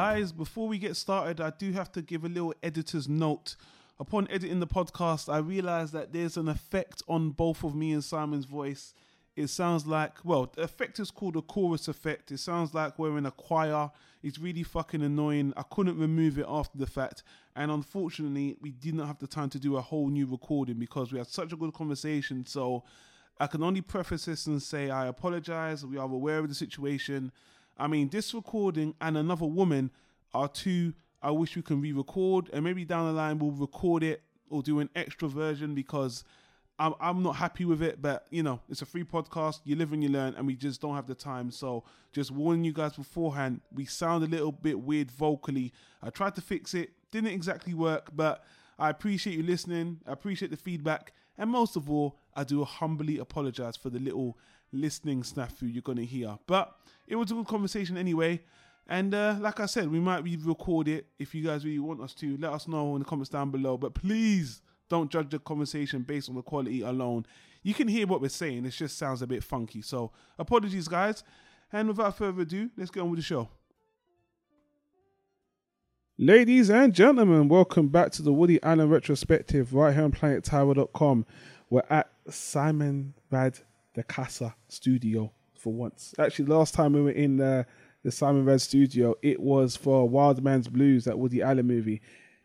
Guys, before we get started, I do have to give a little editor's note. Upon editing the podcast, I realized that there's an effect on both of me and Simon's voice. It sounds like, well, the effect is called a chorus effect. It sounds like we're in a choir. It's really fucking annoying. I couldn't remove it after the fact. And unfortunately, we did not have the time to do a whole new recording because we had such a good conversation. So I can only preface this and say I apologize. We are aware of the situation. I mean, this recording and another woman are two I wish we can re-record, and maybe down the line we'll record it or do an extra version because I'm I'm not happy with it. But you know, it's a free podcast. You live and you learn, and we just don't have the time. So just warning you guys beforehand. We sound a little bit weird vocally. I tried to fix it, didn't exactly work, but I appreciate you listening. I appreciate the feedback, and most of all, I do humbly apologize for the little listening snafu you're gonna hear. But it was a good conversation anyway. And uh, like I said, we might re-record it if you guys really want us to. Let us know in the comments down below. But please don't judge the conversation based on the quality alone. You can hear what we're saying. It just sounds a bit funky. So apologies, guys. And without further ado, let's get on with the show. Ladies and gentlemen, welcome back to the Woody Allen retrospective right here on planettower.com. We're at Simon Rad the Casa studio for once. Actually, last time we were in the, the Simon Rad studio, it was for Wild Man's Blues, that Woody Allen movie.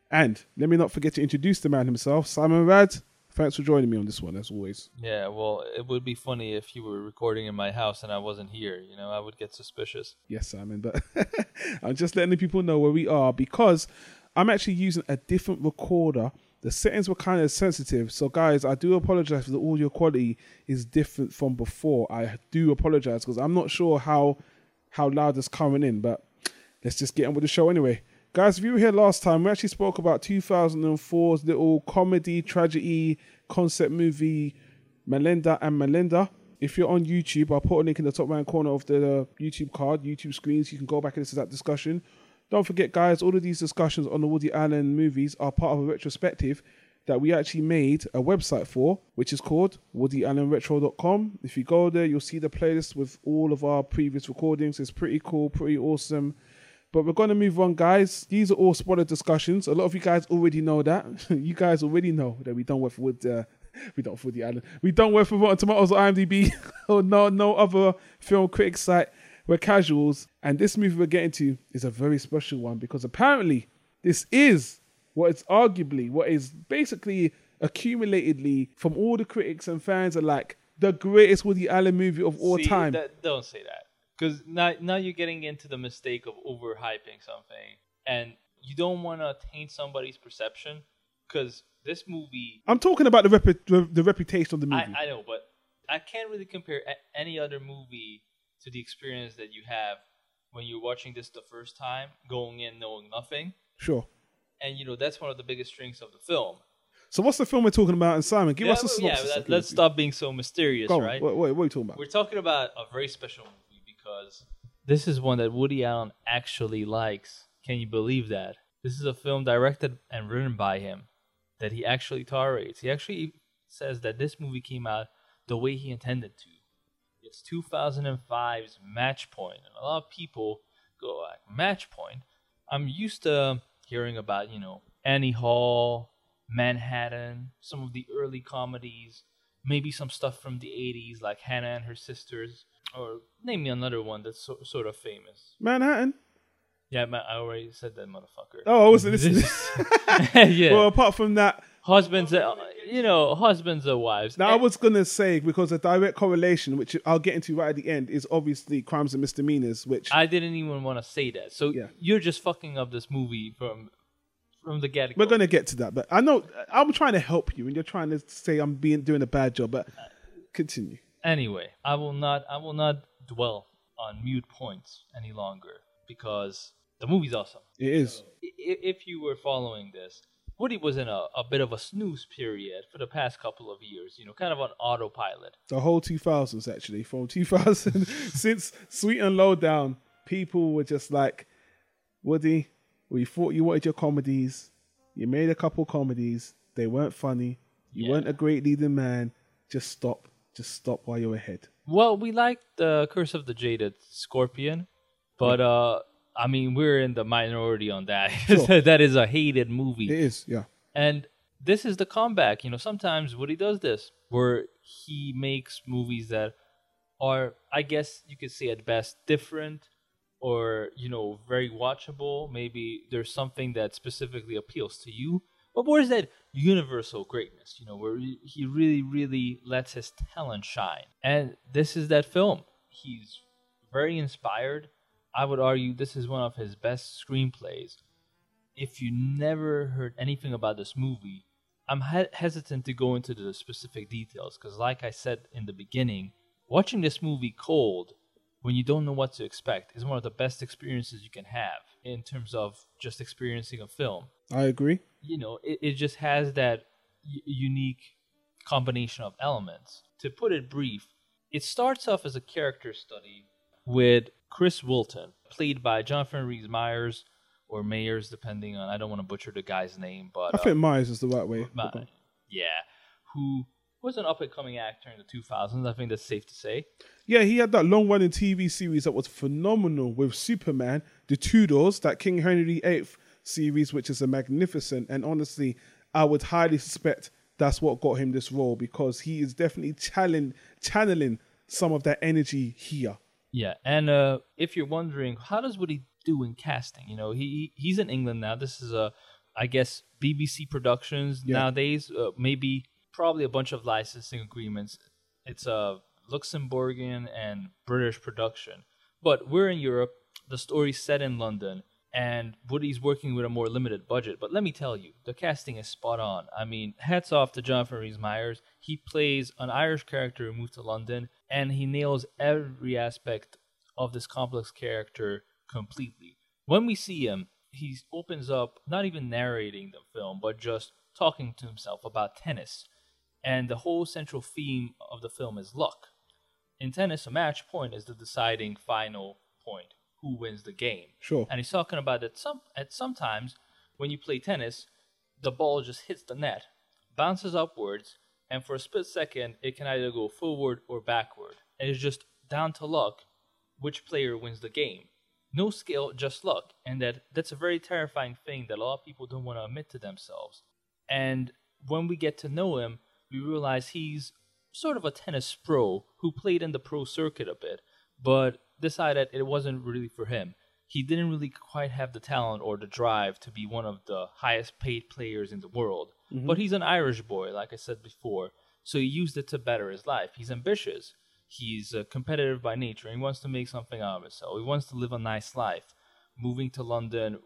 And let me not forget to introduce the man himself, Simon Rad. Thanks for joining me on this one, as always. Yeah, well, it would be funny if you were recording in my house and I wasn't here. You know, I would get suspicious. Yes, Simon, but I'm just letting the people know where we are because I'm actually using a different recorder. The settings were kind of sensitive, so guys, I do apologize for the audio quality is different from before. I do apologize because I'm not sure how how loud it's coming in, but let's just get on with the show anyway. Guys, if you were here last time, we actually spoke about 2004's little comedy, tragedy, concept movie, Melinda and Melinda. If you're on YouTube, I'll put a link in the top right corner of the uh, YouTube card, YouTube screens. You can go back and listen to that discussion. Don't forget, guys, all of these discussions on the Woody Allen movies are part of a retrospective that we actually made a website for, which is called woodyallenretro.com. If you go there, you'll see the playlist with all of our previous recordings. It's pretty cool, pretty awesome. But we're going to move on, guys. These are all spoiler discussions. A lot of you guys already know that. you guys already know that we don't work Wood. Uh, we don't for the island. We don't work for Rotten Tomatoes or IMDb or no no other film critic site. We're casuals, and this movie we're getting to is a very special one because apparently this is what is arguably what is basically accumulatedly from all the critics and fans are like the greatest Woody Allen movie of all See, time. That, don't say that. Because now, now you're getting into the mistake of overhyping something. And you don't want to taint somebody's perception. Because this movie. I'm talking about the repu- the reputation of the movie. I, I know, but I can't really compare a- any other movie to the experience that you have when you're watching this the first time, going in knowing nothing. sure. And, you know, that's one of the biggest strengths of the film. So what's the film we're talking about? And Simon, give yeah, us a but- yeah, synopsis. let, us stop being so mysterious, Go on. right? What, what, what are you talking about? We're talking about a very special movie because this is one that Woody Allen actually likes. Can you believe that? This is a film directed and written by him that he actually tolerates. He actually says that this movie came out the way he intended to. It's 2005's Match Point, and a lot of people go like Match Point. I'm used to hearing about you know Annie Hall, Manhattan, some of the early comedies, maybe some stuff from the 80s like Hannah and her sisters, or name me another one that's so, sort of famous. Manhattan. Yeah, man, I already said that motherfucker. Oh, I wasn't listening. yeah, Well, apart from that, husbands, uh, you know, husbands or wives. now I was gonna say because a direct correlation, which I'll get into right at the end, is obviously crimes and misdemeanors. Which I didn't even want to say that. So Yeah. you're just fucking up this movie from from the get we're gonna get to that. But I know I'm trying to help you, and you're trying to say I'm being doing a bad job. But continue. Anyway, I will not I will not dwell on mute points any longer because the movie's awesome. It is. If you were following this, Woody was in a, a bit of a snooze period for the past couple of years, you know, kind of on autopilot. the whole 2000s actually from 2000 since sweet and Lowdown, people were just like woody we thought you wanted your comedies you made a couple comedies they weren't funny you Yeah. weren't a great leading man just stop just stop while you're ahead Well, we liked the Curse of the Jaded Scorpion, but uh, I mean, we're in the minority on that. Sure. that is a hated movie. It is, yeah. And this is the comeback. You know, sometimes Woody does this, where he makes movies that are, I guess you could say at best, different or, you know, very watchable. Maybe there's something that specifically appeals to you. But where's that universal greatness, you know, where he really, really lets his talent shine? And this is that film. He's very inspired. I would argue this is one of his best screenplays if you never heard anything about this movie, I'm he- hesitant to go into the specific details because, like I said in the beginning, watching this movie cold when you don't know what to expect is one of the best experiences you can have in terms of just experiencing a film. I agree. You know, it, it just has that y- unique combination of elements. To put it brief, it starts off as a character study with Chris Wilton, played by Jonathan Rhys Meyers or Mayers, depending on. I don't want to butcher the guy's name, but I think Meyers is the right way. uh, Ma- yeah, who was an up and coming actor in the 2000s. I think that's safe to say. Yeah, he had that long running TV series that was phenomenal with Superman, The Tudors, that King Henry VIII series, which is a magnificent. And honestly, I would highly suspect that's what got him this role because he is definitely channeling, channeling some of that energy here. Yeah, and uh, if you're wondering, how does Woody do in casting? You know, he he's in England now. This is a, I guess, BBC Productions Yeah. nowadays. Uh, maybe probably a bunch of licensing agreements. It's a Luxembourgian and British production, but we're in Europe. The story's set in London, and Woody's working with a more limited budget. But let me tell you, the casting is spot on. I mean, hats off to Jonathan Rhys Meyers. He plays an Irish character who moved to London, and he nails every aspect of this complex character completely. When we see him, he opens up, not even narrating the film, but just talking to himself about tennis. And the whole central theme of the film is luck. In tennis, a match point is the deciding final point who wins the game. Sure. And he's talking about that some at sometimes when you play tennis, the ball just hits the net, bounces upwards, and for a split second it can either go forward or backward. And it's just down to luck which player wins the game. No skill, just luck. And that that's a very terrifying thing that a lot of people don't want to admit to themselves. And when we get to know him, we realize he's sort of a tennis pro who played in the pro circuit a bit, but decided it wasn't really for him. He didn't really quite have the talent or the drive to be one of the highest paid players in the world. But he's an Irish boy, like I said before, so he used it to better his life. He's ambitious. He's uh, competitive by nature. He wants to make something out of himself. He wants to live a nice life. Moving to London,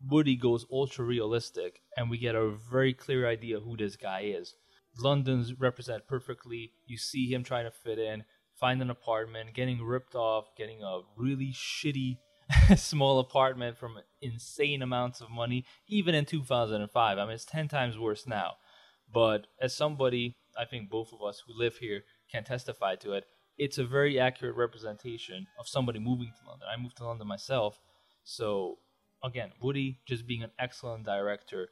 Woody goes ultra realistic, and we get a very clear idea who this guy is. London's represented perfectly. You see him trying to fit in, find an apartment, getting ripped off, getting a really shitty small apartment from insane amounts of money, even in 2005. I mean, it's 10 times worse now. But as somebody, I think both of us who live here can testify to it, it's a very accurate representation of somebody moving to London. I moved to London myself. So, again, Woody just being an excellent director.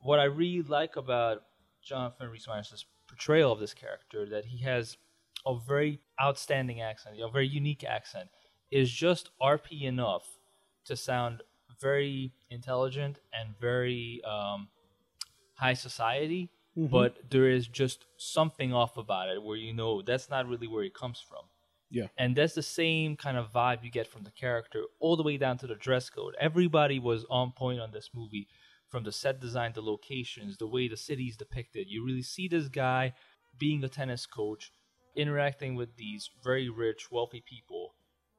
What I really like about Jonathan Rhys Meyers' portrayal of this character that he has a very outstanding accent, a very unique accent, is just RP enough to sound very intelligent and very um, high society, but there is just something off about it where you know that's not really where he comes from. Yeah. And that's the same kind of vibe you get from the character, all the way down to the dress code. Everybody was on point on this movie, from the set design, the locations, the way the city's depicted. You really see this guy being a tennis coach, interacting with these very rich, wealthy people.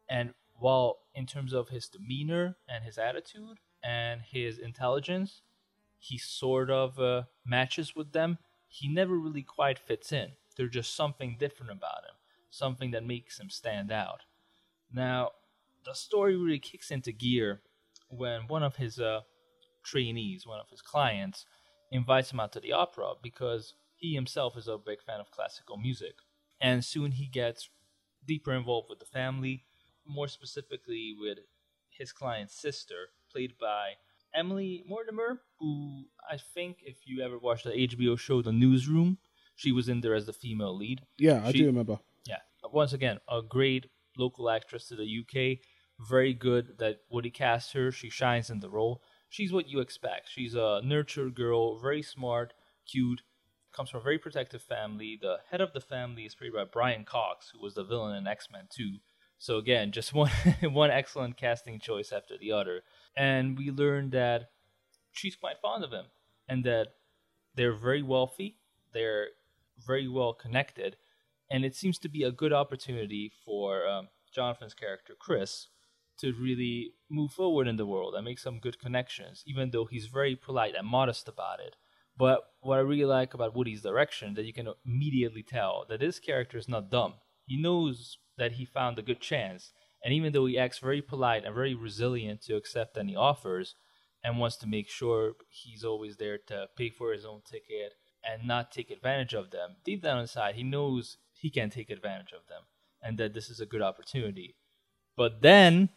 And while, in terms of his demeanor and his attitude and his intelligence, he sort of uh, matches with them, he never really quite fits in. There's just something different about him, something that makes him stand out. Now, the story really kicks into gear when one of his uh, trainees, one of his clients, invites him out to the opera because he himself is a big fan of classical music. And soon he gets deeper involved with the family, more specifically with his client's sister, played by Emily Mortimer, who I think if you ever watched the HBO show The Newsroom, she was in there as the female lead. Yeah, I She- do remember. Yeah. Once again, a great local actress to the UK. very good that Woody cast her. She shines in the role. She's what you expect. She's a nurtured girl, very smart, cute, comes from a very protective family. The head of the family is played by Brian Cox, who was the villain in X Men 2. So again, just one one excellent casting choice after the other. And we learn that she's quite fond of him and that they're very wealthy, they're very well connected, and it seems to be a good opportunity for um, Jonathan's character Chris to really move forward in the world and make some good connections, even though he's very polite and modest about it. But what I really like about Woody's direction that you can immediately tell that this character is not dumb. He knows that he found a good chance, and even though he acts very polite and very resilient to accept any offers, and wants to make sure he's always there to pay for his own ticket and not take advantage of them. Deep down inside, he knows he can take advantage of them and that this is a good opportunity. But then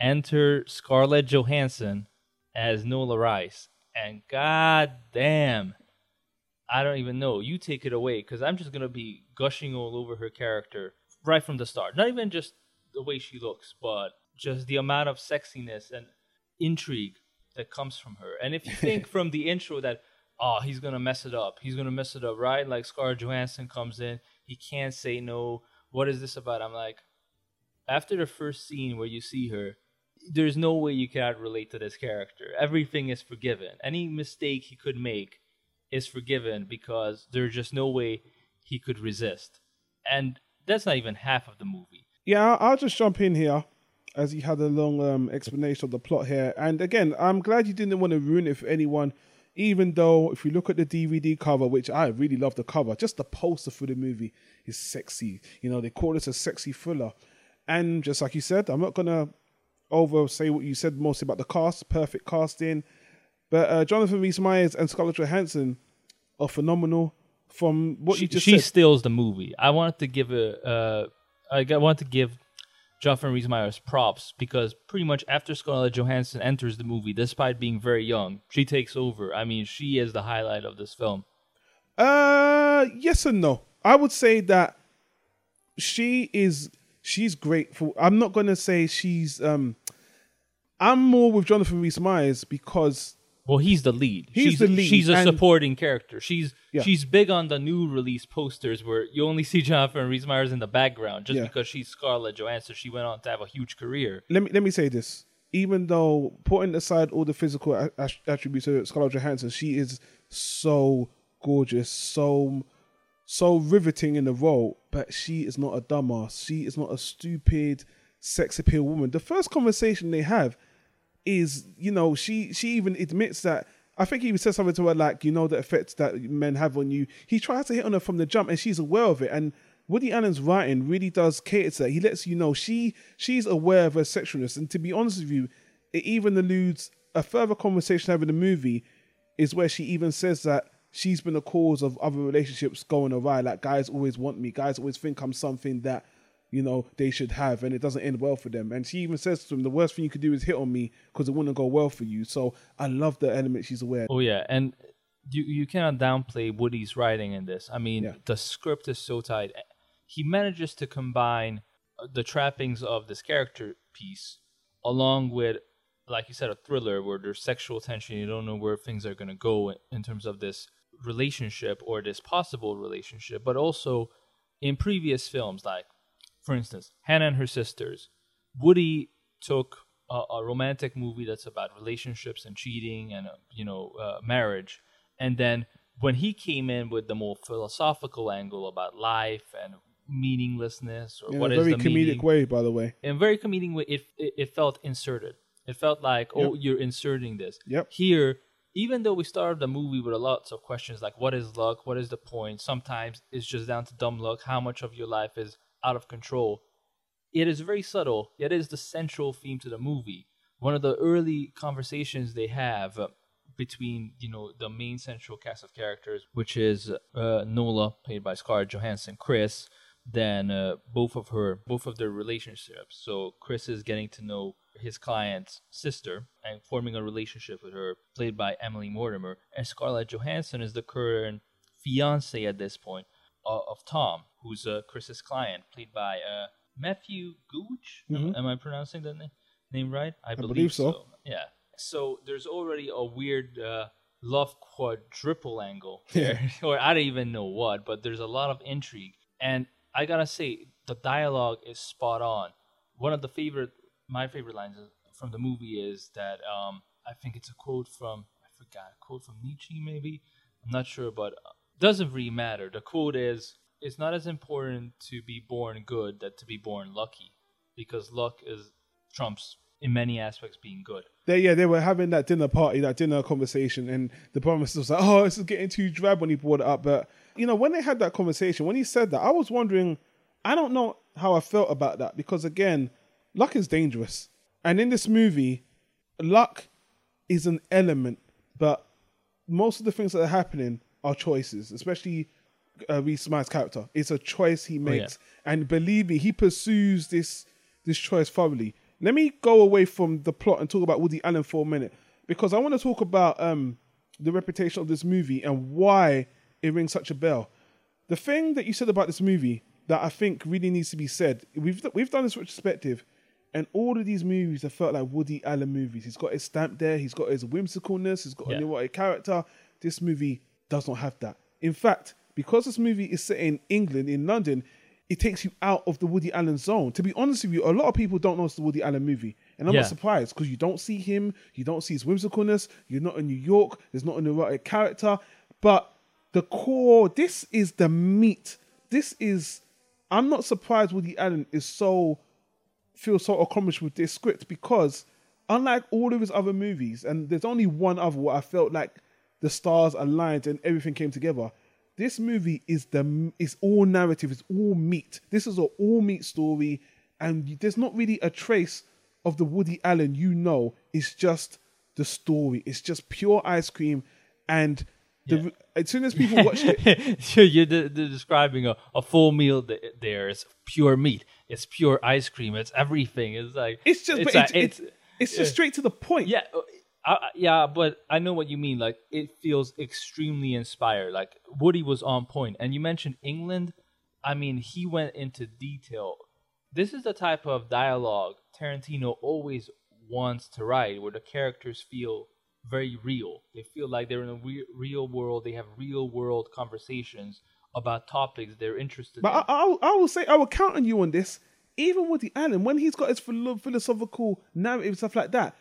enter Scarlett Johansson as Nola Rice, and god damn, I don't even know. You take it away because I'm just gonna be gushing all over her character right from the start. Not even just the way she looks, but just the amount of sexiness and intrigue that comes from her. And if you think from the intro that oh he's gonna mess it up, he's gonna mess it up, right? Like Scarlett Johansson comes in, he can't say no. What is this about? I'm like, after the first scene where you see her, there's no way you cannot relate to this character. Everything is forgiven. Any mistake he could make is forgiven because there's just no way he could resist. And that's not even half of the movie. Yeah, I'll just jump in here as you had a long um, explanation of the plot here. And again, I'm glad you didn't want to ruin it for anyone, even though if you look at the DVD cover, which I really love the cover, just the poster for the movie is sexy. You know, they call this a sexy thriller. And just like you said, I'm not going to over say what you said mostly about the cast, perfect casting. But uh, Jonathan Rhys Meyers and Scarlett Johansson are phenomenal. From what she, you just she said, steals the movie. I wanted to give a, uh, I got, wanted to give Jonathan Rhys Meyers props because pretty much after Scarlett Johansson enters the movie, despite being very young, she takes over. I mean, she is the highlight of this film. Uh, yes and no. I would say that she is she's great for. I'm not gonna say she's. um I'm more with Jonathan Rhys Meyers because Well, he's the lead. He's she's, the lead, She's a supporting character. She's Yeah. she's big on the new release posters where you only see Jonathan Rhys Meyers in the background just Yeah. because she's Scarlett Johansson. She went on to have a huge career. let me let me say this. Even though putting aside all the physical attributes of Scarlett Johansson, she is so gorgeous, so so riveting in the role. But she is not a dumbass. She is not a stupid sex appeal woman. The first conversation they have is, you know, she she even admits that. I think he even said something to her like, you know, the effects that men have on you. He tries to hit on her from the jump, and she's aware of it. And Woody Allen's writing really does cater to that. He lets you know she she's aware of her sexualness. And to be honest with you, it even alludes a further conversation having the movie is where she even says that she's been the cause of other relationships going awry. Like guys always want me, guys always think I'm something that you know they should have, and it doesn't end well for them. And she even says to him, "The worst thing you could do is hit on me because it wouldn't go well for you." So I love the element she's aware. Oh yeah, and you you cannot downplay Woody's writing in this. I mean, Yeah. the script is so tight. He manages to combine uh, the trappings of this character piece along with like you said a thriller where there's sexual tension, you don't know where things are going to go in- in terms of this relationship or this possible relationship, but also in previous films like for instance, Hannah and her sisters. Woody took a, a romantic movie that's about relationships and cheating and uh, you know uh, marriage, and then when he came in with the more philosophical angle about life and meaninglessness or In what a is very the comedic meaning, way, by the way. in a very comedic way, it, it it felt inserted. It felt like, oh, you're inserting this. Yep. Here, even though we started the movie with a lots of questions like, what is luck? What is the point? Sometimes it's just down to dumb luck. How much of your life is out of control? It is very subtle, yet it is the central theme to the movie. One of the early conversations they have uh, between, you know, the main central cast of characters, which is uh, Nola, played by Scarlett Johansson, Chris, then uh, both of her, both of their relationships. So Chris is getting to know his client's sister and forming a relationship with her, played by Emily Mortimer, and Scarlett Johansson is the current fiance at this point uh, of Tom, who's uh, Chris's client, played by uh, Matthew Gooch. Mhm. Am I pronouncing that na- name right? I, believe so. Yeah. So there's already a weird uh, love quadruple angle Yeah. there, or I don't even know what, but there's a lot of intrigue, and I gotta say the dialogue is spot on. One of the favorite, my favorite lines from the movie is that um, I think it's a quote from I forgot a quote from Nietzsche maybe I'm not sure, but uh, doesn't really matter. The quote is it's not as important to be born good that to be born lucky, because luck is trumps in many aspects being good. They, yeah, they were having that dinner party, that dinner conversation, and the promise was like, "Oh, this is getting too drab." When he brought it up, but you know, when they had that conversation, when he said that, I was wondering. I don't know how I felt about that because again, luck is dangerous, and in this movie, luck is an element, but most of the things that are happening are choices, especially uh, Reese Smithe's character. It's a choice he makes, and believe me, he pursues this this choice thoroughly. Let me go away from the plot and talk about Woody Allen for a minute because I want to talk about um, the reputation of this movie and why it rings such a bell. The thing that you said about this movie that I think really needs to be said, we've we've done this retrospective, and all of these movies have felt like Woody Allen movies. He's got his stamp there. He's got his whimsicalness. He's got Yeah. a neurotic character. This movie does not have that. In fact, because this movie is set in England, in London, it takes you out of the Woody Allen zone. To be honest with you, a lot of people don't know it's the Woody Allen movie. And I'm Yeah. not surprised because you don't see him, you don't see his whimsicalness, you're not in New York, there's not a neurotic character. But the core, this is the meat. This is, I'm not surprised Woody Allen is so, feels so accomplished with this script because unlike all of his other movies, and there's only one other where I felt like the stars aligned and everything came together. This movie is the is all narrative, it's all meat. This is an all meat story, and there's not really a trace of the Woody Allen you know. It's just the story. It's just pure ice cream, and the, Yeah. as soon as people watch it, you're you're de- de- describing a, a full meal th- there. It's pure meat. It's pure ice cream. It's everything. It's like it's just it's, but a- it's, it's, it's just straight to the point. Yeah, uh, I, yeah, but I know what you mean. Like it feels extremely inspired. Like Woody was on point, and you mentioned England. I mean, he went into detail. This is the type of dialogue Tarantino always wants to write, where the characters feel very real. They feel like they're in a re- real world. They have real world conversations about topics they're interested But in. I, I, I will say, I will count on you on this. Even Woody Allen, when he's got his philosophical narrative and stuff like that,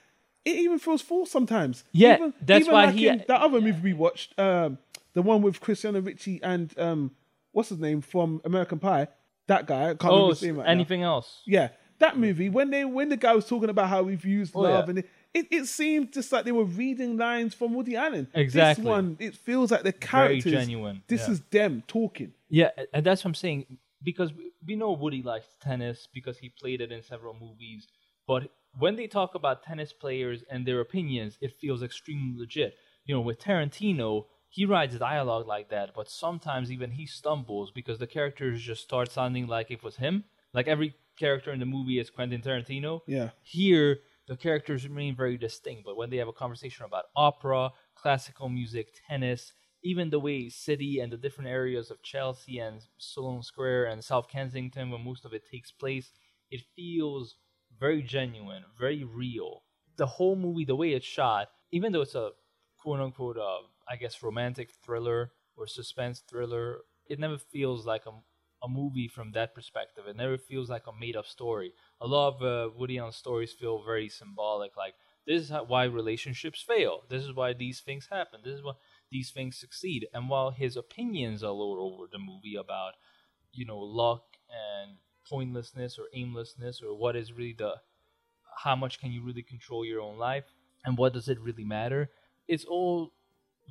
it even feels false sometimes. Yeah, even, that's even why like he- in that other movie we watched, um, the one with Christina Ricci and um, what's his name from American Pie, that guy. I can't oh, remember his name right now. anything else? Yeah, that movie when they when the guy was talking about how we've used Oh, love yeah. and it, it, it seemed just like they were reading lines from Woody Allen. Exactly. This one, it feels like the characters. Very characters. genuine. This yeah. is them talking. Yeah, and that's what I'm saying because we- we know Woody likes tennis because he played it in several movies. But when they talk about tennis players and their opinions, it feels extremely legit. You know, with Tarantino, he writes dialogue like that, but sometimes even he stumbles because the characters just start sounding like it was him. Like every character in the movie is Quentin Tarantino. Yeah. Here, the characters remain very distinct, but when they have a conversation about opera, classical music, tennis, even the way city and the different areas of Chelsea and Sloane Square and South Kensington, where most of it takes place, it feels very genuine, very real. The whole movie, the way it's shot, even though it's a quote unquote, uh, I guess, romantic thriller or suspense thriller, it never feels like a, a movie from that perspective. It never feels like a made up story. A lot of uh, Woody Allen stories feel very symbolic, like this is how, why relationships fail. This is why these things happen. This is why these things succeed. And while his opinions are all over the movie about, you know, luck and pointlessness or aimlessness or what is really the, how much can you really control your own life and what does it really matter, it's all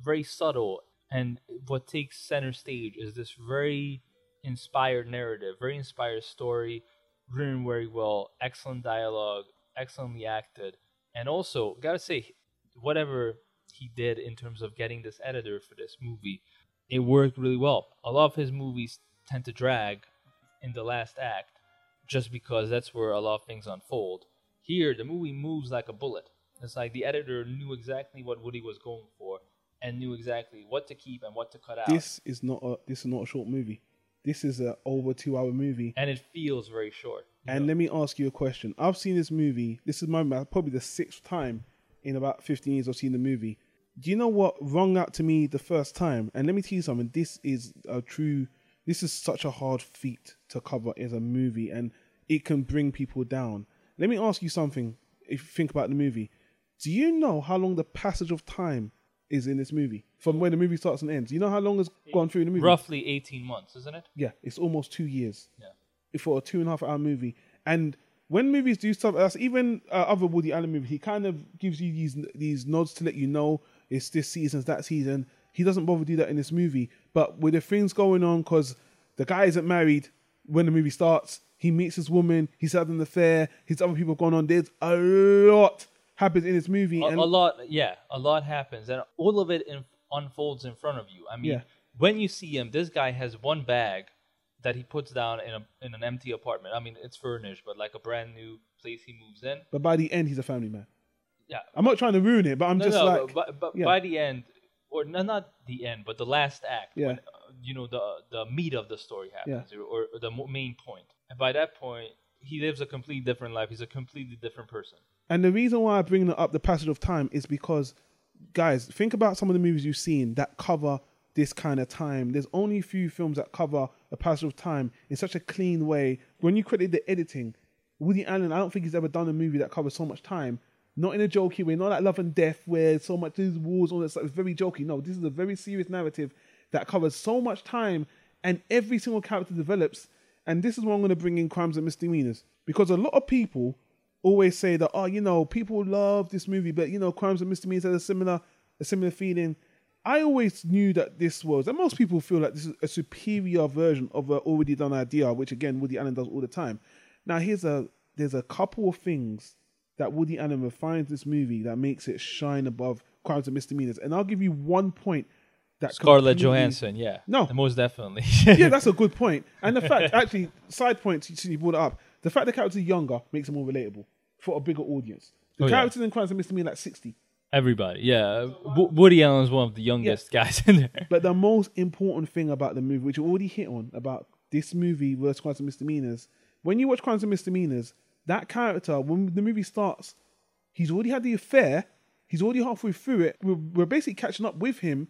very subtle. And what takes center stage is this very inspired narrative, very inspired story, written very well, excellent dialogue, excellently acted, and also gotta say, whatever he did in terms of getting this editor for this movie, it worked really well. A lot of his movies tend to drag in the last act, just because that's where a lot of things unfold. Here, the movie moves like a bullet. It's like the editor knew exactly what Woody was going for and knew exactly what to keep and what to cut out. This is not a this is not a short movie. This is a over two hour movie. and it feels very short. And let me ask you a question. I've seen this movie. This is my probably the sixth time in about 15 years I've seen the movie. Do you know what rung out to me the first time? And let me tell you something. This is a true. This is such a hard feat to cover as a movie, and it can bring people down. Let me ask you something. If you think about the movie, do you know how long the passage of time is in this movie from when the movie starts and ends? You know how long has gone through in the movie? Roughly 18 months, isn't it? Yeah, it's almost two years Yeah. for a two and a half hour movie. And when movies do stuff else, even uh, other Woody Allen movie. he kind of gives you these these nods to let you know it's this season's that season. He doesn't bother to do that in this movie. But with the things going on, because the guy isn't married when the movie starts, he meets his woman, he's having an affair, his other people going on. There's a lot happens in this movie. A, and a lot, yeah, a lot happens, and all of it in, unfolds in front of you. I mean, Yeah. when you see him, this guy has one bag that he puts down in a in an empty apartment. I mean, it's furnished, but like a brand new place he moves in. but by the end, he's a family man. Yeah, I'm not trying to ruin it, but I'm no, just no, like, but, but yeah. by the end, or no, not the end, but the last act, Yeah. when, uh, you know, the the meat of the story happens, or, or the main point. And by that point, he lives a completely different life. He's a completely different person. And the reason why I bring up the passage of time is because, guys, think about some of the movies you've seen that cover this kind of time. There's only a few films that cover a passage of time in such a clean way. When you credit the editing, Woody Allen, I don't think he's ever done a movie that covers so much time. Not in a jokey way, not like Love and Death, where so much these wars, all that stuff is very jokey. No, this is a very serious narrative that covers so much time, and every single character develops. And this is why I'm going to bring in crimes and misdemeanors because a lot of people always say that oh you know people love this movie but you know crimes and misdemeanors has a similar a similar feeling i always knew that this was and most people feel like this is a superior version of an already done idea which again woody allen does all the time now here's a there's a couple of things that woody allen refines this movie that makes it shine above crimes and misdemeanors and i'll give you one point that Scarlett Johansson, yeah, No. most definitely. yeah, that's a good point. And the fact, actually, side point, since you brought it up, the fact the characters younger makes them more relatable for a bigger audience. The Oh, yeah. characters in Crimes and Misdemeanors like 60. Everybody, yeah. W- Woody Allen's one of the youngest guys in there. But the most important thing about the movie, which you already hit on, about this movie versus Crimes and Misdemeanors, when you watch Crimes and Misdemeanors, that character, when the movie starts, he's already had the affair, he's already halfway through it. We're, we're basically catching up with him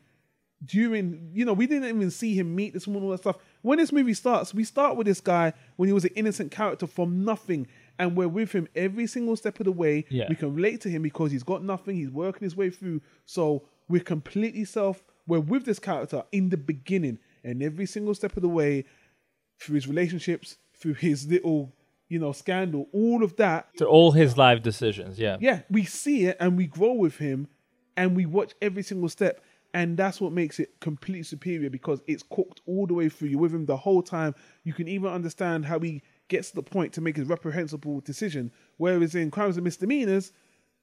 during, you know, we didn't even see him meet this woman, all that stuff. When this movie starts, we start with this guy when he was an innocent character from nothing, and we're with him every single step of the way. Yeah. We can relate to him because he's got nothing, he's working his way through. So we're completely self, we're with this character in the beginning, and every single step of the way, through his relationships, through his little, you know, scandal, all of that, To all his life decisions, yeah. yeah, we see it and we grow with him and we watch every single step. And that's what makes it completely superior because it's cooked all the way through. You're with him the whole time. You can even understand how he gets to the point to make his reprehensible decision. Whereas in Crimes and Misdemeanors,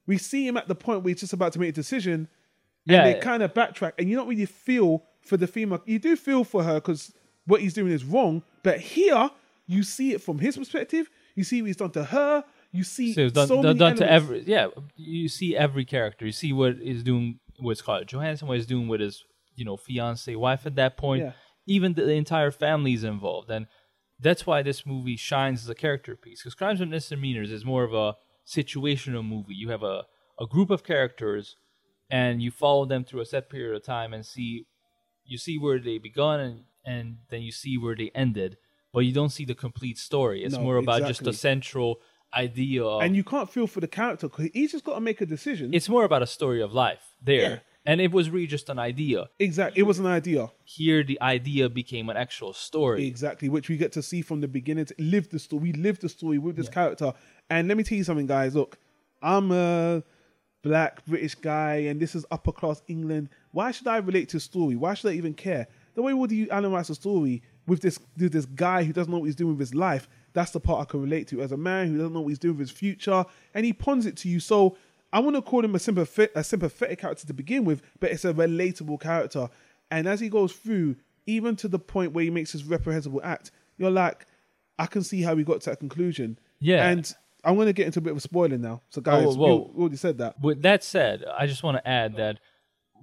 we see him at the point where he's just about to make a decision Yeah, and they kind of backtrack and you don't really feel for the female you do feel for her because what he's doing is wrong but here you see it from his perspective you see what he's done to her you see So it's done, so done, many done to every yeah. You see every character. You see what he's doing with Scarlett Johansson, what he's doing with his you know fiance wife at that point. Yeah. Even the, the entire family is involved, and that's why this movie shines as a character piece. Because Crimes and Misdemeanors is more of a situational movie. You have a a group of characters, and you follow them through a set period of time and see you see where they begun and and then you see where they ended, but you don't see the complete story. It's No, more about just the central idea of and you can't feel for the character because he's just got to make a decision it's more about a story of life there. Yeah. And it was really just an idea. exactly it was an idea Here, the idea became an actual story. exactly which we get to see from the beginning to live the story we live the story with this character and let me tell you something guys look i'm a black british guy and this is upper class england why should i relate to a story why should i even care the way woody allen writes a story with this with this guy who doesn't know what he's doing with his life that's the part i can relate to. As a man who doesn't know what he's doing with his future and he pawns it to you. So i want to call him a sympathetic, a sympathetic character to begin with but it's a relatable character. And as he goes through even to the point where he makes his reprehensible act you're like i can see how he got to that conclusion. Yeah. and i'm going to get into a bit of a spoiler now. So oh, guys Oh, whoa. we already said that. With that said, I just want to add that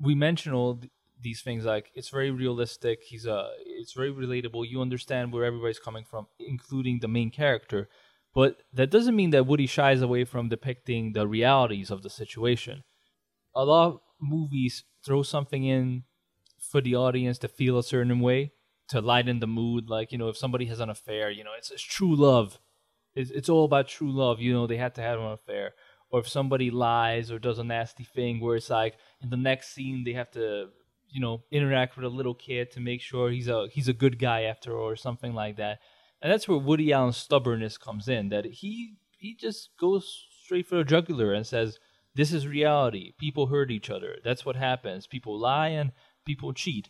we mentioned all th- these things like it's very realistic. He's a, it's very relatable. You understand where everybody's coming from, including the main character. But that doesn't mean that Woody shies away from depicting the realities of the situation. A lot of movies throw something in for the audience to feel a certain way, to lighten the mood. Like, you know, if somebody has an affair, you know, it's, it's true love. It's, it's all about true love. You know, they had to have an affair. Or if somebody lies or does a nasty thing where it's like in the next scene they have to, you know, interact with a little kid to make sure he's a he's a good guy after all or something like that. And that's where Woody Allen's stubbornness comes in. That he he just goes straight for the jugular and says, "This is reality. People hurt each other. That's what happens. People lie and people cheat."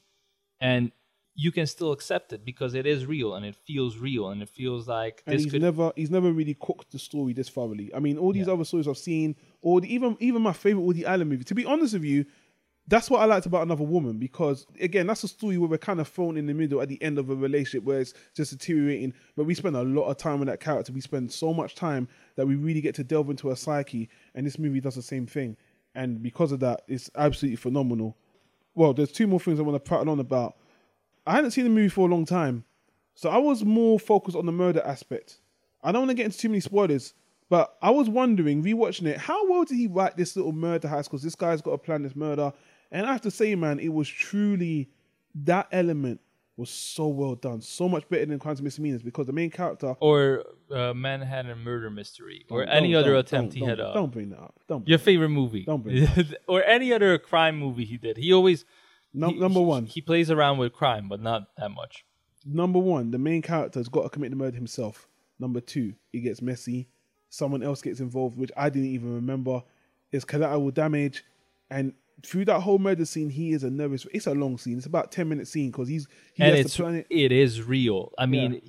And you can still accept it because it is real and it feels real and it feels like and this he's could never he's never really cooked the story this thoroughly. I mean, all these Yeah. other stories I've seen, or the, even even my favorite Woody Allen movie. To be honest with you, that's what I liked about Another Woman because again, that's a story where we're kind of thrown in the middle at the end of a relationship where it's just deteriorating. But we spend a lot of time with that character. We spend so much time that we really get to delve into her psyche, and this movie does the same thing. And because of that, it's absolutely phenomenal. Well, there's two more things I want to prattle on about. I hadn't seen the movie for a long time, so I was more focused on the murder aspect. I don't want to get into too many spoilers, but I was wondering, rewatching it, how well did he write this little murder house? Because this guy's got to plan this murder, and I have to say, man, it was truly that element was so well done, so much better than Crimes and Misdemeanors because the main character. or uh, Manhattan Murder Mystery or any other attempt he had. Don't, uh, don't bring that up. Don't. your favorite movie, Don't bring or any other crime movie he did. He always Num- he- number one. He plays around with crime, but not that much. Number one, the main character has got to commit the murder himself. Number two, it gets messy. Someone else gets involved, which I didn't even remember. It's collateral damage, and through that whole murder scene, he is a nervous. It's a long scene. It's about ten minute scene because he's he and has it's it. it is real. I mean,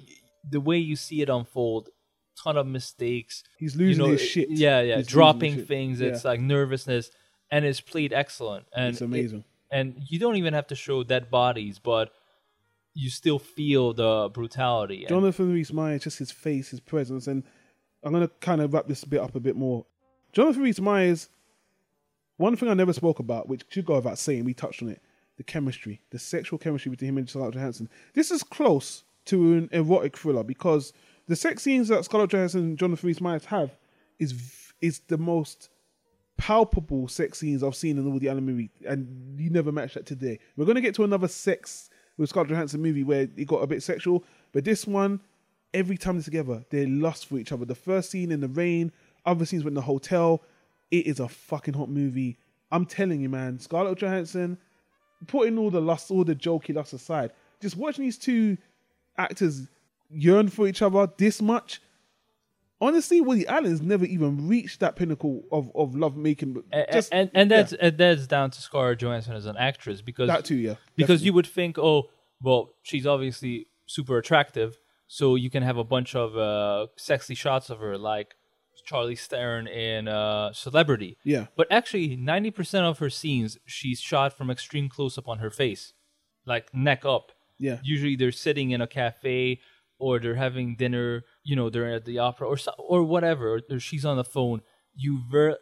the way you see it unfold, ton of mistakes. He's you losing know, his shit. Yeah, yeah, He's dropping things. Yeah. It's like nervousness, and it's played excellent. And It's it- amazing. and you don't even have to show dead bodies, but you still feel the brutality. Jonathan Rhys Meyers, just his face, his presence, and I'm gonna kind of wrap this bit up a bit more. Jonathan Rhys Meyers, one thing I never spoke about, which should go without saying, we touched on it, the chemistry, the sexual chemistry between him and Scarlett Johansson. This is close to an erotic thriller because the sex scenes that Scarlett Johansson and Jonathan Rhys Meyers have is is the most palpable sex scenes I've seen in all the Allen movie, and you never match that today. We're gonna get to another sex with Scarlett Johansson movie where it got a bit sexual, but this one, every time they're together, they lust for each other. The first scene in the rain, other scenes in the hotel, it is a fucking hot movie. I'm telling you, man, Scarlett Johansson, putting all the lust, all the jokey lust aside, just watching these two actors yearn for each other this much. Honestly, Woody Allen's never even reached that pinnacle of, of love making. and, Just and and yeah, that's and that's down to Scarlett Johansson as an actress because that too, yeah. because you would think, oh, well, she's obviously super attractive, so you can have a bunch of uh, sexy shots of her, like Charlize Theron in uh, Celebrity. Yeah. But actually, ninety percent of her scenes, she's shot from extreme close up on her face, like neck up. Yeah. Usually, they're sitting in a cafe or they're having dinner. You know, they're at the opera or or whatever. Or, or she's on the phone. You ver-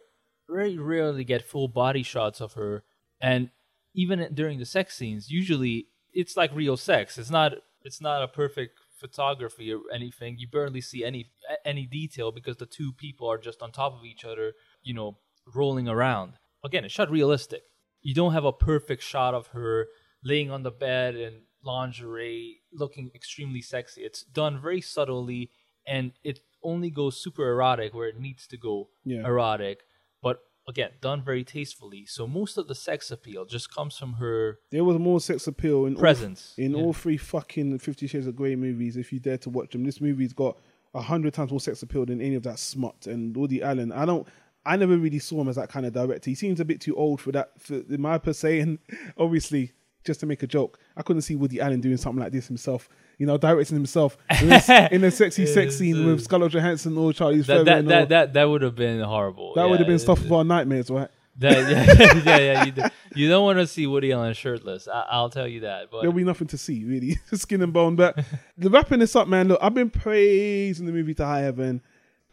very rarely get full body shots of her, and even during the sex scenes, usually it's like real sex. It's not. It's not a perfect photography or anything. You barely see any any detail because the two people are just on top of each other. You know, rolling around. Again, it's shot realistic. You don't have a perfect shot of her laying on the bed in lingerie, looking extremely sexy. It's done very subtly, and it only goes super erotic where it needs to go Yeah. erotic. But again, done very tastefully. So most of the sex appeal just comes from her There was more sex appeal in all- presence. in Yeah. all three fucking Fifty Shades of Grey movies. If you dare to watch them, this movie's got a hundred times more sex appeal than any of that smut. And Woody Allen, I don't, I never really saw him as that kind of director. He seems a bit too old for that, for, in my per se. And obviously, just to make a joke, I couldn't see Woody Allen doing something like this himself. You know, directing himself in a, in a sexy sex scene with uh, Scarlett Johansson or Charlize that that, or- that that that would have been horrible. that would have been stuff of our nightmares, right? That, yeah, yeah, yeah. You, do, you don't want to see Woody Allen shirtless. I, I'll tell you that. But There'll be nothing to see, really. Skin and bone. But the wrapping this up, man, look, I've been praising the movie to high heaven.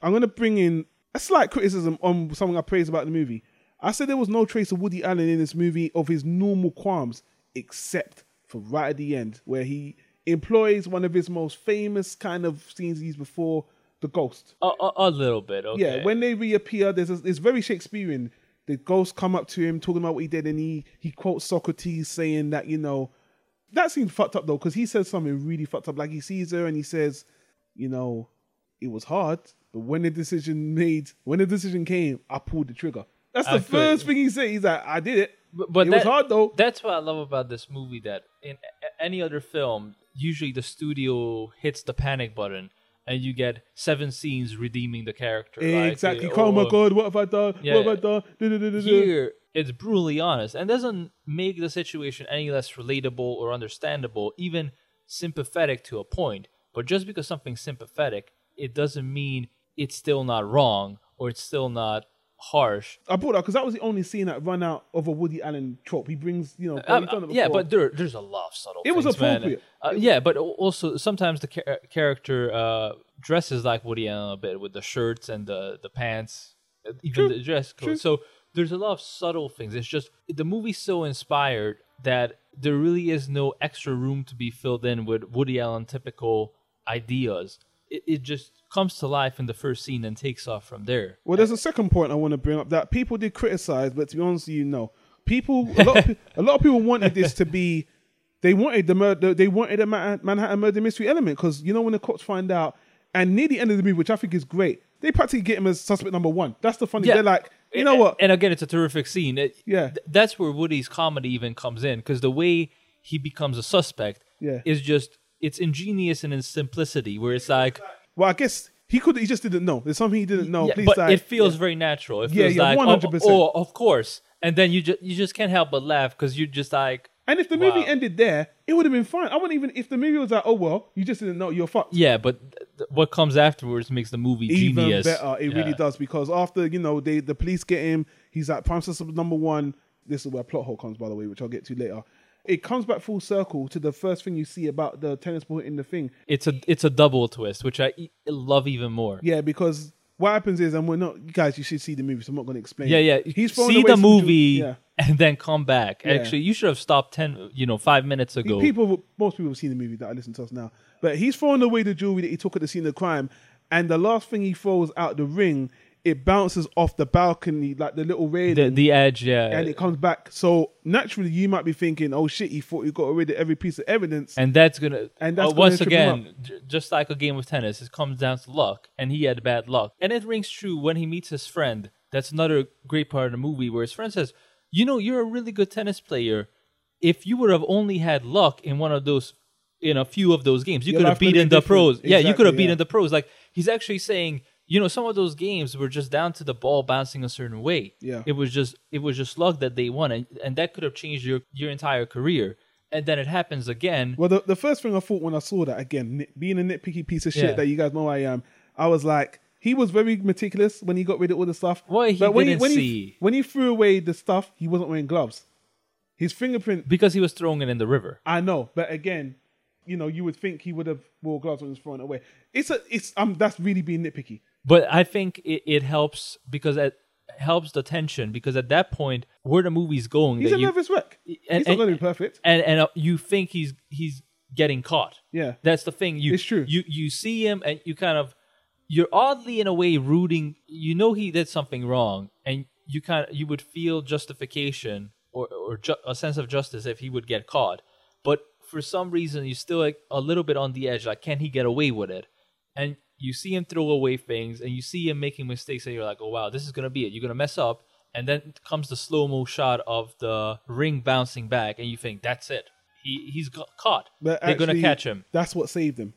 I'm going to bring in a slight criticism on something I praised about the movie. I said there was no trace of Woody Allen in this movie of his normal qualms, except for right at the end, where he employs one of his most famous kind of scenes he's before the ghost. A, a, a little bit. Okay. Yeah, when they reappear, there's a, it's very Shakespearean. The ghosts come up to him talking about what he did, and he he quotes Socrates saying that you know that seems fucked up though because he says something really fucked up. Like he sees her and he says, you know, it was hard, but when the decision made, when the decision came, I pulled the trigger. That's the I first thing he said. He's like, I did it. but, but it that, was hard though. That's what I love about this movie. That in any other film, usually the studio hits the panic button, and you get seven scenes redeeming the character. exactly. uh, oh my god, what have I done? Yeah. What have I done? Here, it's brutally honest and doesn't make the situation any less relatable or understandable, even sympathetic to a point. But just because something's sympathetic, it doesn't mean it's still not wrong or it's still not harsh. I brought that because that was the only scene that ran out of a Woody Allen trope. He brings, you know, Um, yeah, but there, there's a lot of subtle. It was things, man. appropriate. Uh, yeah, but also sometimes the char- character uh, dresses like Woody Allen a bit with the shirts and the the pants, uh, even the dress code. So there's a lot of subtle things. It's just the movie's so inspired that there really is no extra room to be filled in with Woody Allen typical ideas. It, it just comes to life in the first scene and takes off from there. Well, there's a second point I want to bring up that people did criticize, but to be honest, with you know, people a lot, of, a lot of people wanted this to be, they wanted the murder, they wanted a Manhattan murder mystery element because you know when the cops find out, and near the end of the movie, which I think is great, they practically get him as suspect number one. That's the funny. Yeah. They're like, you know And- what? And again, it's a terrific scene. It- Yeah. th- that's where Woody's comedy even comes in because the way he becomes a suspect Yeah. is just it's ingenious in its simplicity. Where it's like, Well, I guess he could. He just didn't know. There's something he didn't know. yeah, Please, but like, it feels yeah. very natural. It Yeah, feels yeah, like, oh, 100%. oh, of course. And then you just you just can't help but laugh because you're just like, And if the movie Wow. ended there, it would have been fine. I wouldn't even if the movie was like, oh well, you just didn't know you're fucked. yeah. But th- what comes afterwards makes the movie even genius. better. It really does because after you know they the police get him, he's at prime suspect number one. This is where plot hole comes, by the way, which I'll get to later. It comes back full circle to the first thing you see about the tennis ball in the thing. It's a it's a double twist, which I e- love even more. Yeah, because what happens is, and we're not you guys. You should see the movie, so I'm not going to explain. Yeah, yeah. He's see the movie yeah. and then come back. Yeah. Actually, you should have stopped ten, you know, five minutes ago. People, most people have seen the movie that I listen to us now. But he's throwing away the jewelry that he took at the scene of the crime, and the last thing he throws out the ring, it bounces off the balcony like the little railing. the the edge, yeah, and it comes back. So naturally, you might be thinking, "Oh shit, he thought he got rid of every piece of evidence." and that's gonna And that's uh, gonna once again, j- just like a game of tennis, it comes down to luck, and he had bad luck, and it rings true when he meets his friend. That's another great part of the movie where his friend says, "You know, you're a really good tennis player. If you would have only had luck in one of those." In a few of those games, you could have beaten the pros. different. Yeah, you could have Exactly, beaten the pros. Like he's actually saying, you know, some of those games were just down to the ball bouncing a certain way. Yeah. it was just it was just luck that they won, and, and that could have changed your your entire career. And then it happens again. Well, the, the first thing I thought when I saw that again, nit, being a nitpicky piece of shit Yeah. that you guys know I am, I was like, he was very meticulous when he got rid of all the stuff. Well, he but when didn't when he see. when he threw away the stuff, he wasn't wearing gloves. His fingerprint, because he was throwing it in the river. I know, but again, you know, you would think he would have wore gloves when he was throwing it away. It's a, it's um, that's really being nitpicky. But I think it, it helps because it helps the tension because at that point where the movie's going He's a you, nervous wreck. and- he's not going to be perfect. and and uh, you think he's he's getting caught. Yeah. That's the thing. You It's true. You you see him and you kind of you're oddly in a way rooting. You know he did something wrong, and you kind of you would feel justification or or ju- a sense of justice if he would get caught. But for some reason, you're still like a little bit on the edge. Like, can he get away with it? And you see him throw away things, and you see him making mistakes, and you're like, oh wow, this is gonna be it. You're gonna mess up. And then comes the slow mo shot of the ring bouncing back, and you think that's it. He he's got caught. But They're gonna catch him That's what saved him.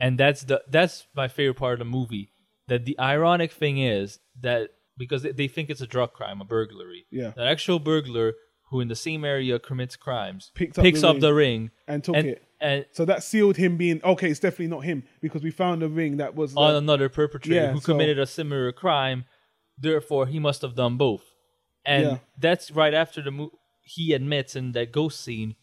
and that's the that's my favorite part of the movie. That the ironic thing is that because they, they think it's a drug crime, a burglary. Yeah. That actual burglar who in the same area commits crimes Picked up picks the up ring the ring and took and, it. And So that sealed him being okay. It's definitely not him because we found a ring that was on uh, another perpetrator Yeah, who so- committed a similar crime. Therefore, he must have done both. And Yeah. that's right after the mo- he admits in that ghost scene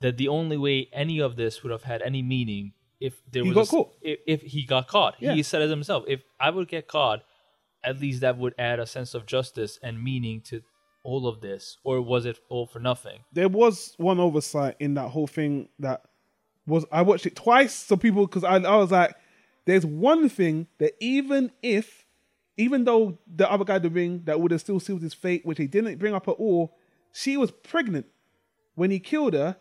that the only way any of this would have had any meaning if there He was a. If, if he got caught. Yeah. He said it himself. If I would get caught, at least that would add a sense of justice and meaning to all of this. Or was it all for nothing? there was one oversight in that whole thing that was I watched it twice. So people, because I, I was like, there's one thing that even if, even though the other guy the ring that would have still sealed his fate, which he didn't bring up at all, she was pregnant when he killed her.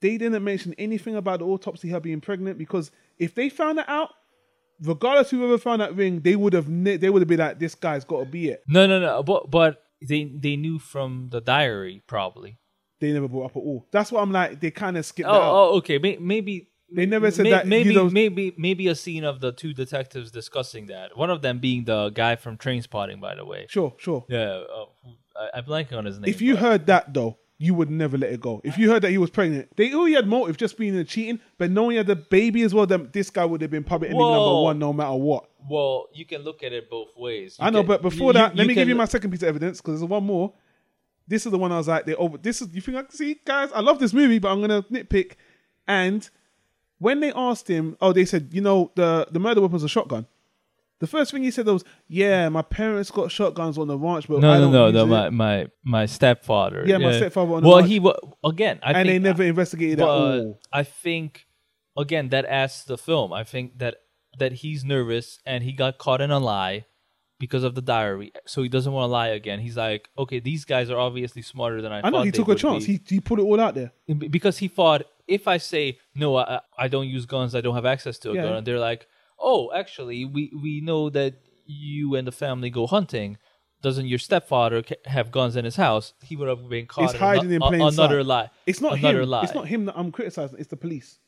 They didn't mention anything about the autopsy her being pregnant because if they found that out, regardless whoever found that ring, they would have they would have been like, this guy's got to be it. No, no, no. But but they they knew from the diary probably. They never brought up at all. That's what I'm like. They kind of skipped Oh, that out. oh, okay. May- Maybe They never said may- that. Maybe you know, maybe maybe a scene of the two detectives discussing that. One of them being the guy from Trainspotting, by the way. sure, sure. Yeah, uh, I, I'm blanking on his name. If you but- heard that though, you would never let it go. If you heard that he was pregnant, they already had motive just being in cheating, but knowing he had the baby as well, then this guy would have been public enemy number one no matter what. well, you can look at it both ways. You I know, can- but before you- that, let me can give you my second piece of evidence because there's one more. This is the one I was like, they over. This is you think I can see, guys? I love this movie, but I'm gonna nitpick. And when they asked him, oh, they said, you know, the the murder weapon's a shotgun. The first thing he said was, "Yeah, my parents got shotguns on the ranch, but No, I no, don't no, no. it." My my my stepfather. Yeah, my stepfather on the Well, ranch. he wa again. I and they never investigated at all. I think again that adds to the film. I think that that he's nervous and he got caught in a lie because of the diary, so he doesn't want to lie again. He's like, okay, these guys are obviously smarter than I. I know he took a chance. be. He he put it all out there. Because he thought if I say no, I, I don't use guns, I don't have access to a Yeah. gun, and they're like, oh, actually, we we know that you and the family go hunting. Doesn't your stepfather have guns in his house? He would have been caught. It's in hiding ano- in plain another sight. lie. It's not another him. lie. It's not him that I'm criticizing. It's the police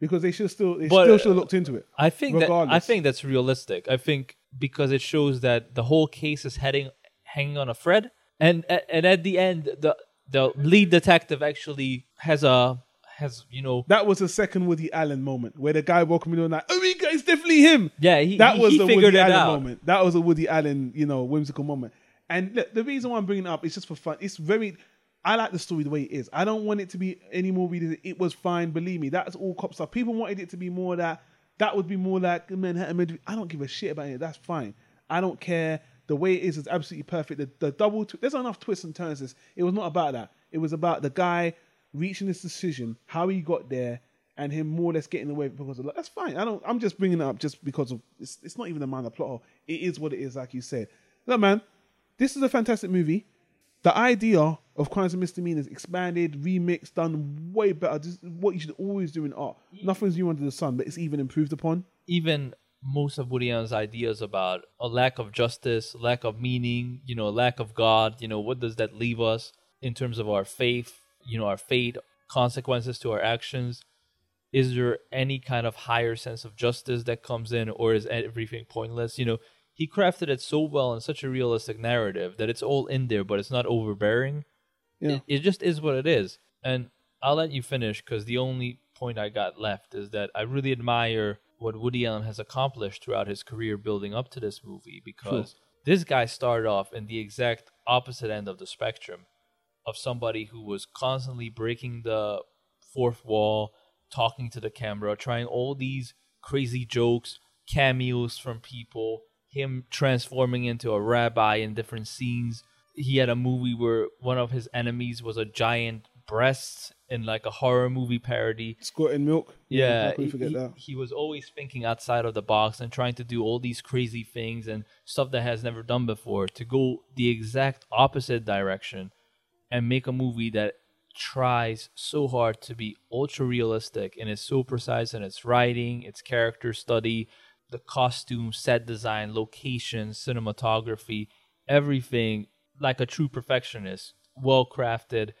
because they should still they But, still uh, should have looked into it. I think that I think that's realistic. I think because it shows that the whole case is heading hanging on a thread, and and at the end, the the lead detective actually has a has you know That was a second Woody Allen moment where the guy up in middle night. Oh, God, it's definitely him. yeah he That he- was he Woody Allen out. moment. That was a Woody Allen, you know, whimsical moment. And look, the reason why I'm bringing it up is just for fun. It's very. I like the story the way it is. I don't want it to be any more readers. It was fine. Believe me, that's all cop stuff. People wanted it to be more that. That would be more like Manhattan. Mid- I don't give a shit about it. That's fine. I don't care. The way it is is absolutely perfect. The, the double. Tw- there's enough twists and turns. This. It was not about that. It was about the guy reaching this decision, how he got there, and him more or less getting away because of that. That's fine. I don't. I'm just bringing it up just because of. It's, it's not even a minor plot hole. It is what it is, like you said. Look, man, this is a fantastic movie. The idea of crimes and misdemeanors expanded, remixed, done way better. Is what you should always do in art. Nothing's new under the sun, but it's even improved upon. even most of Woody Allen's ideas about a lack of justice, lack of meaning, you know, lack of God, you know, what does that leave us in terms of our faith, you know, our fate, consequences to our actions? Is there any kind of higher sense of justice that comes in, or is everything pointless? You know, he crafted it so well in such a realistic narrative that it's all in there, but it's not overbearing. Yeah. It, it just is what it is. And I'll let you finish because the only point I got left is that I really admire what Woody Allen has accomplished throughout his career building up to this movie because this guy started off in the exact opposite end of the spectrum of somebody who was constantly breaking the fourth wall, talking to the camera, trying all these crazy jokes, cameos from people, him transforming into a rabbi in different scenes. He had a movie where one of his enemies was a giant breast in like a horror movie parody. Squirting milk. Yeah, he, forget he- that? he was always thinking outside of the box and trying to do all these crazy things and stuff that has never done before to go the exact opposite direction and make a movie that tries so hard to be ultra realistic and is so precise in its writing, its character study, the costume, set design, location, cinematography, everything like a true perfectionist, well crafted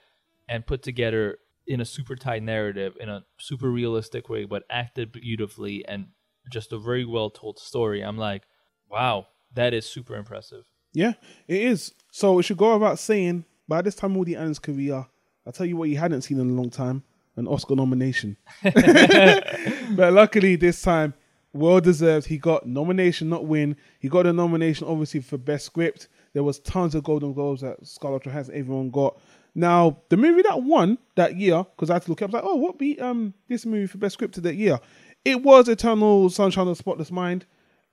and put together in a super tight narrative in a super realistic way, but acted beautifully and just a very well told story. I'm like, wow, that is super impressive. Yeah, it is. So it should go about saying by this time Woody Allen's career, I'll tell you what you hadn't seen in a long time, an Oscar nomination. but luckily this time, well deserved. He got nomination, not win. He got a nomination obviously for best script. There was tons of Golden Globes that Scarlett Johansson everyone got. Now the movie that won that year, because I had to look up, I was like, oh, what beat um this movie for best script of that year? It was Eternal Sunshine of the Spotless Mind,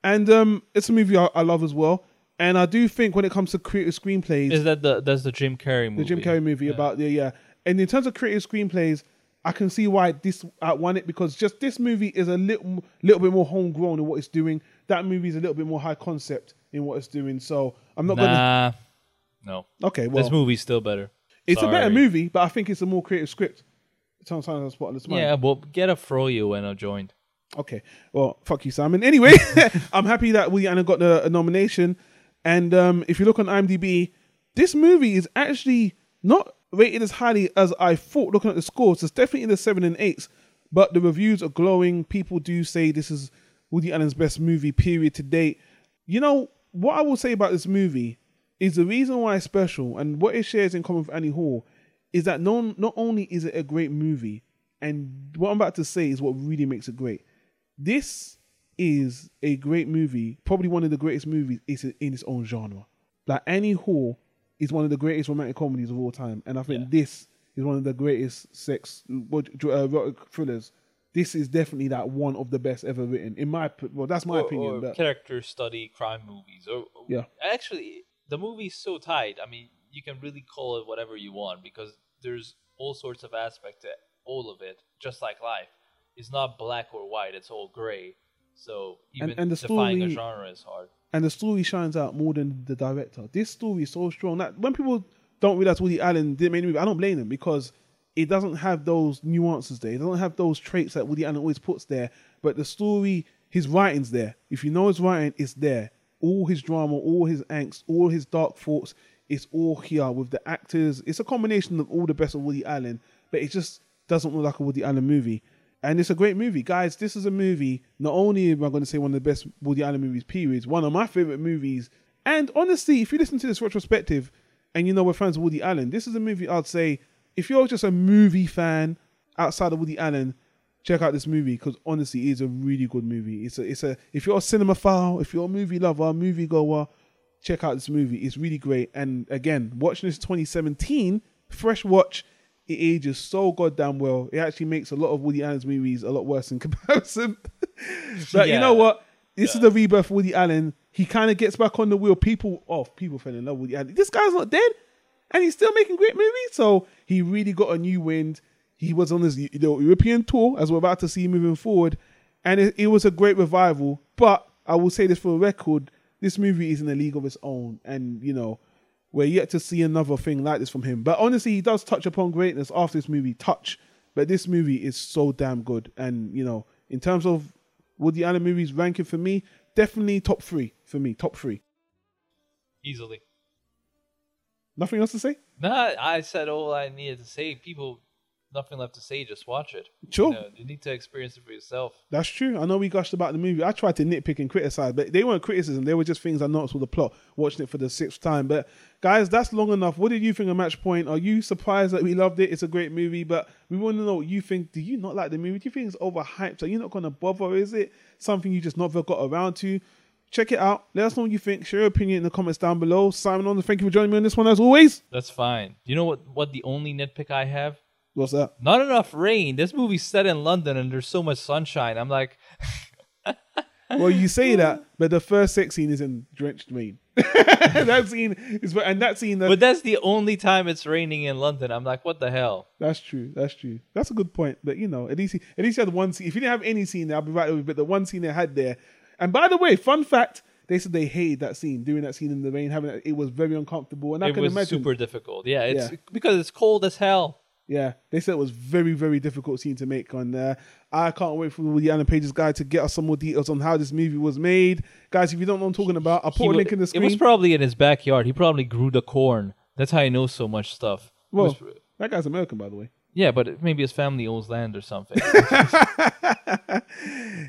and um it's a movie I, I love as well. And I do think when it comes to creative screenplays, Is that the that's the Jim Carrey movie? the Jim Carrey movie Yeah. about the yeah. And in terms of creative screenplays, I can see why this won it because just this movie is a little little bit more homegrown in what it's doing. That movie is a little bit more high concept in what it's doing. So I'm not Nah, gonna. No. Okay, well, this movie's still better. it's a better movie, but I think it's a more creative script. Sometimes I'm spot on the spot. Yeah, well, get a froyo when I joined. Okay. Well, fuck you, Simon. Anyway, I'm happy that Woody Allen got the, a nomination. And um, if you look on IMDb, this movie is actually not rated as highly as I thought. Looking at the scores, it's definitely in the seven and eights. But the reviews are glowing. People do say this is Woody Allen's best movie, period, to date. You know what I will say about this movie is the reason why it's special, and what it shares in common with Annie Hall, is that no, not only is it a great movie, and what I'm about to say is what really makes it great this is a great movie, probably one of the greatest movies is in its own genre. Like Annie Hall is one of the greatest romantic comedies of all time, and I think Yeah. this is one of the greatest sex uh, erotic thrillers. This is definitely that one of the best ever written, in my well, that's my or, opinion. or but- character study crime movies. Or Yeah. actually, the movie's so tight. I mean, you can really call it whatever you want because there's all sorts of aspects to all of it. Just like life, it's not black or white; it's all gray. So even and the defining a story- genre is hard. and the story shines out more than the director. This story is so strong that when people don't realize Woody Allen didn't make the movie, I don't blame them because it doesn't have those nuances there. It doesn't have those traits that Woody Allen always puts there. But the story, his writing's there. If you know his writing, it's there. All his drama, all his angst, all his dark thoughts, it's all here with the actors. It's a combination of all the best of Woody Allen, but it just doesn't look like a Woody Allen movie. And it's a great movie. Guys, this is a movie, not only am I going to say one of the best Woody Allen movies, periods, one of my favorite movies. And honestly, if you listen to this retrospective and you know we're fans of Woody Allen, this is a movie I'd say, if you're just a movie fan outside of Woody Allen, check out this movie because honestly, it is a really good movie. It's a, it's a, if you're a cinemaphile, if you're a movie lover, movie goer, check out this movie. It's really great. And again, watching this 2017, fresh watch, it ages so goddamn well. It actually makes a lot of Woody Allen's movies a lot worse in comparison. but you know what? This is the rebirth of Woody Allen. He kind of gets back on the wheel. People, oh, people fell in love with Woody Allen. This guy's not dead, and he's still making great movies. So he really got a new wind. He was on his you know, European tour, as we're about to see moving forward, and it, it was a great revival. But I will say this for a record: this movie is in a league of its own, and you know we're yet to see another thing like this from him. But honestly, he does touch upon greatness after this movie, Touch. But this movie is so damn good, and you know, in terms of Woody Allen movies ranking for me, definitely top three for me, top three. Easily. Nothing else to say? Nah, I said all I needed to say. People, nothing left to say. Just watch it. Sure. You, know, you need to experience it for yourself. That's true. I know we gushed about the movie. I tried to nitpick and criticize, but they weren't criticism. They were just things I noticed with the plot, watching it for the sixth time. But guys, that's long enough. What did you think of Match Point? Are you surprised that we loved it? It's a great movie, but we want to know what you think. Do you not like the movie? Do you think it's overhyped? Are you not going to bother? Is it something you just never got around to? Check it out. Let us know what you think. Share your opinion in the comments down below. Simon on, thank you for joining me on this one as always. That's fine. Do you know what? What the only nitpick I have? What's that? Not enough rain. This movie's set in London and there's so much sunshine. I'm like, Well, you say that, but the first sex scene is in drenched rain. that scene is, and that scene, uh, but that's the only time it's raining in London. I'm like, what the hell? That's true. That's true. That's a good point. But you know, at least he, at least he had one scene. If you didn't have any scene there, I'll be right with you. But the one scene they had there. And by the way, fun fact: they said they hated that scene, doing that scene in the rain, having it, it was very uncomfortable. And I it can was imagine. super difficult. Yeah, it's Yeah. because it's cold as hell. Yeah, they said it was very, very difficult scene to make on there. I can't wait for the Allen Pages guy to get us some more details on how this movie was made. Guys, if you don't know what I'm talking about, I'll put He a wa- link in the It screen. was probably in his backyard. He probably grew the corn. That's how he knows so much stuff. It well, was- that guy's American, by the way. Yeah, but maybe his family owns land or something.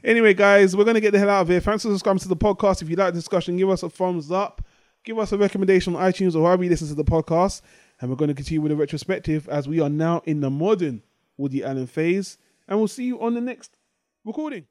Anyway, guys, we're going to get the hell out of here. Thanks for subscribing to the podcast. If you like the discussion, give us a thumbs up. Give us a recommendation on iTunes or wherever you listen to the podcast. And we're going to continue with a retrospective as we are now in the modern Woody Allen phase. And we'll see you on the next recording.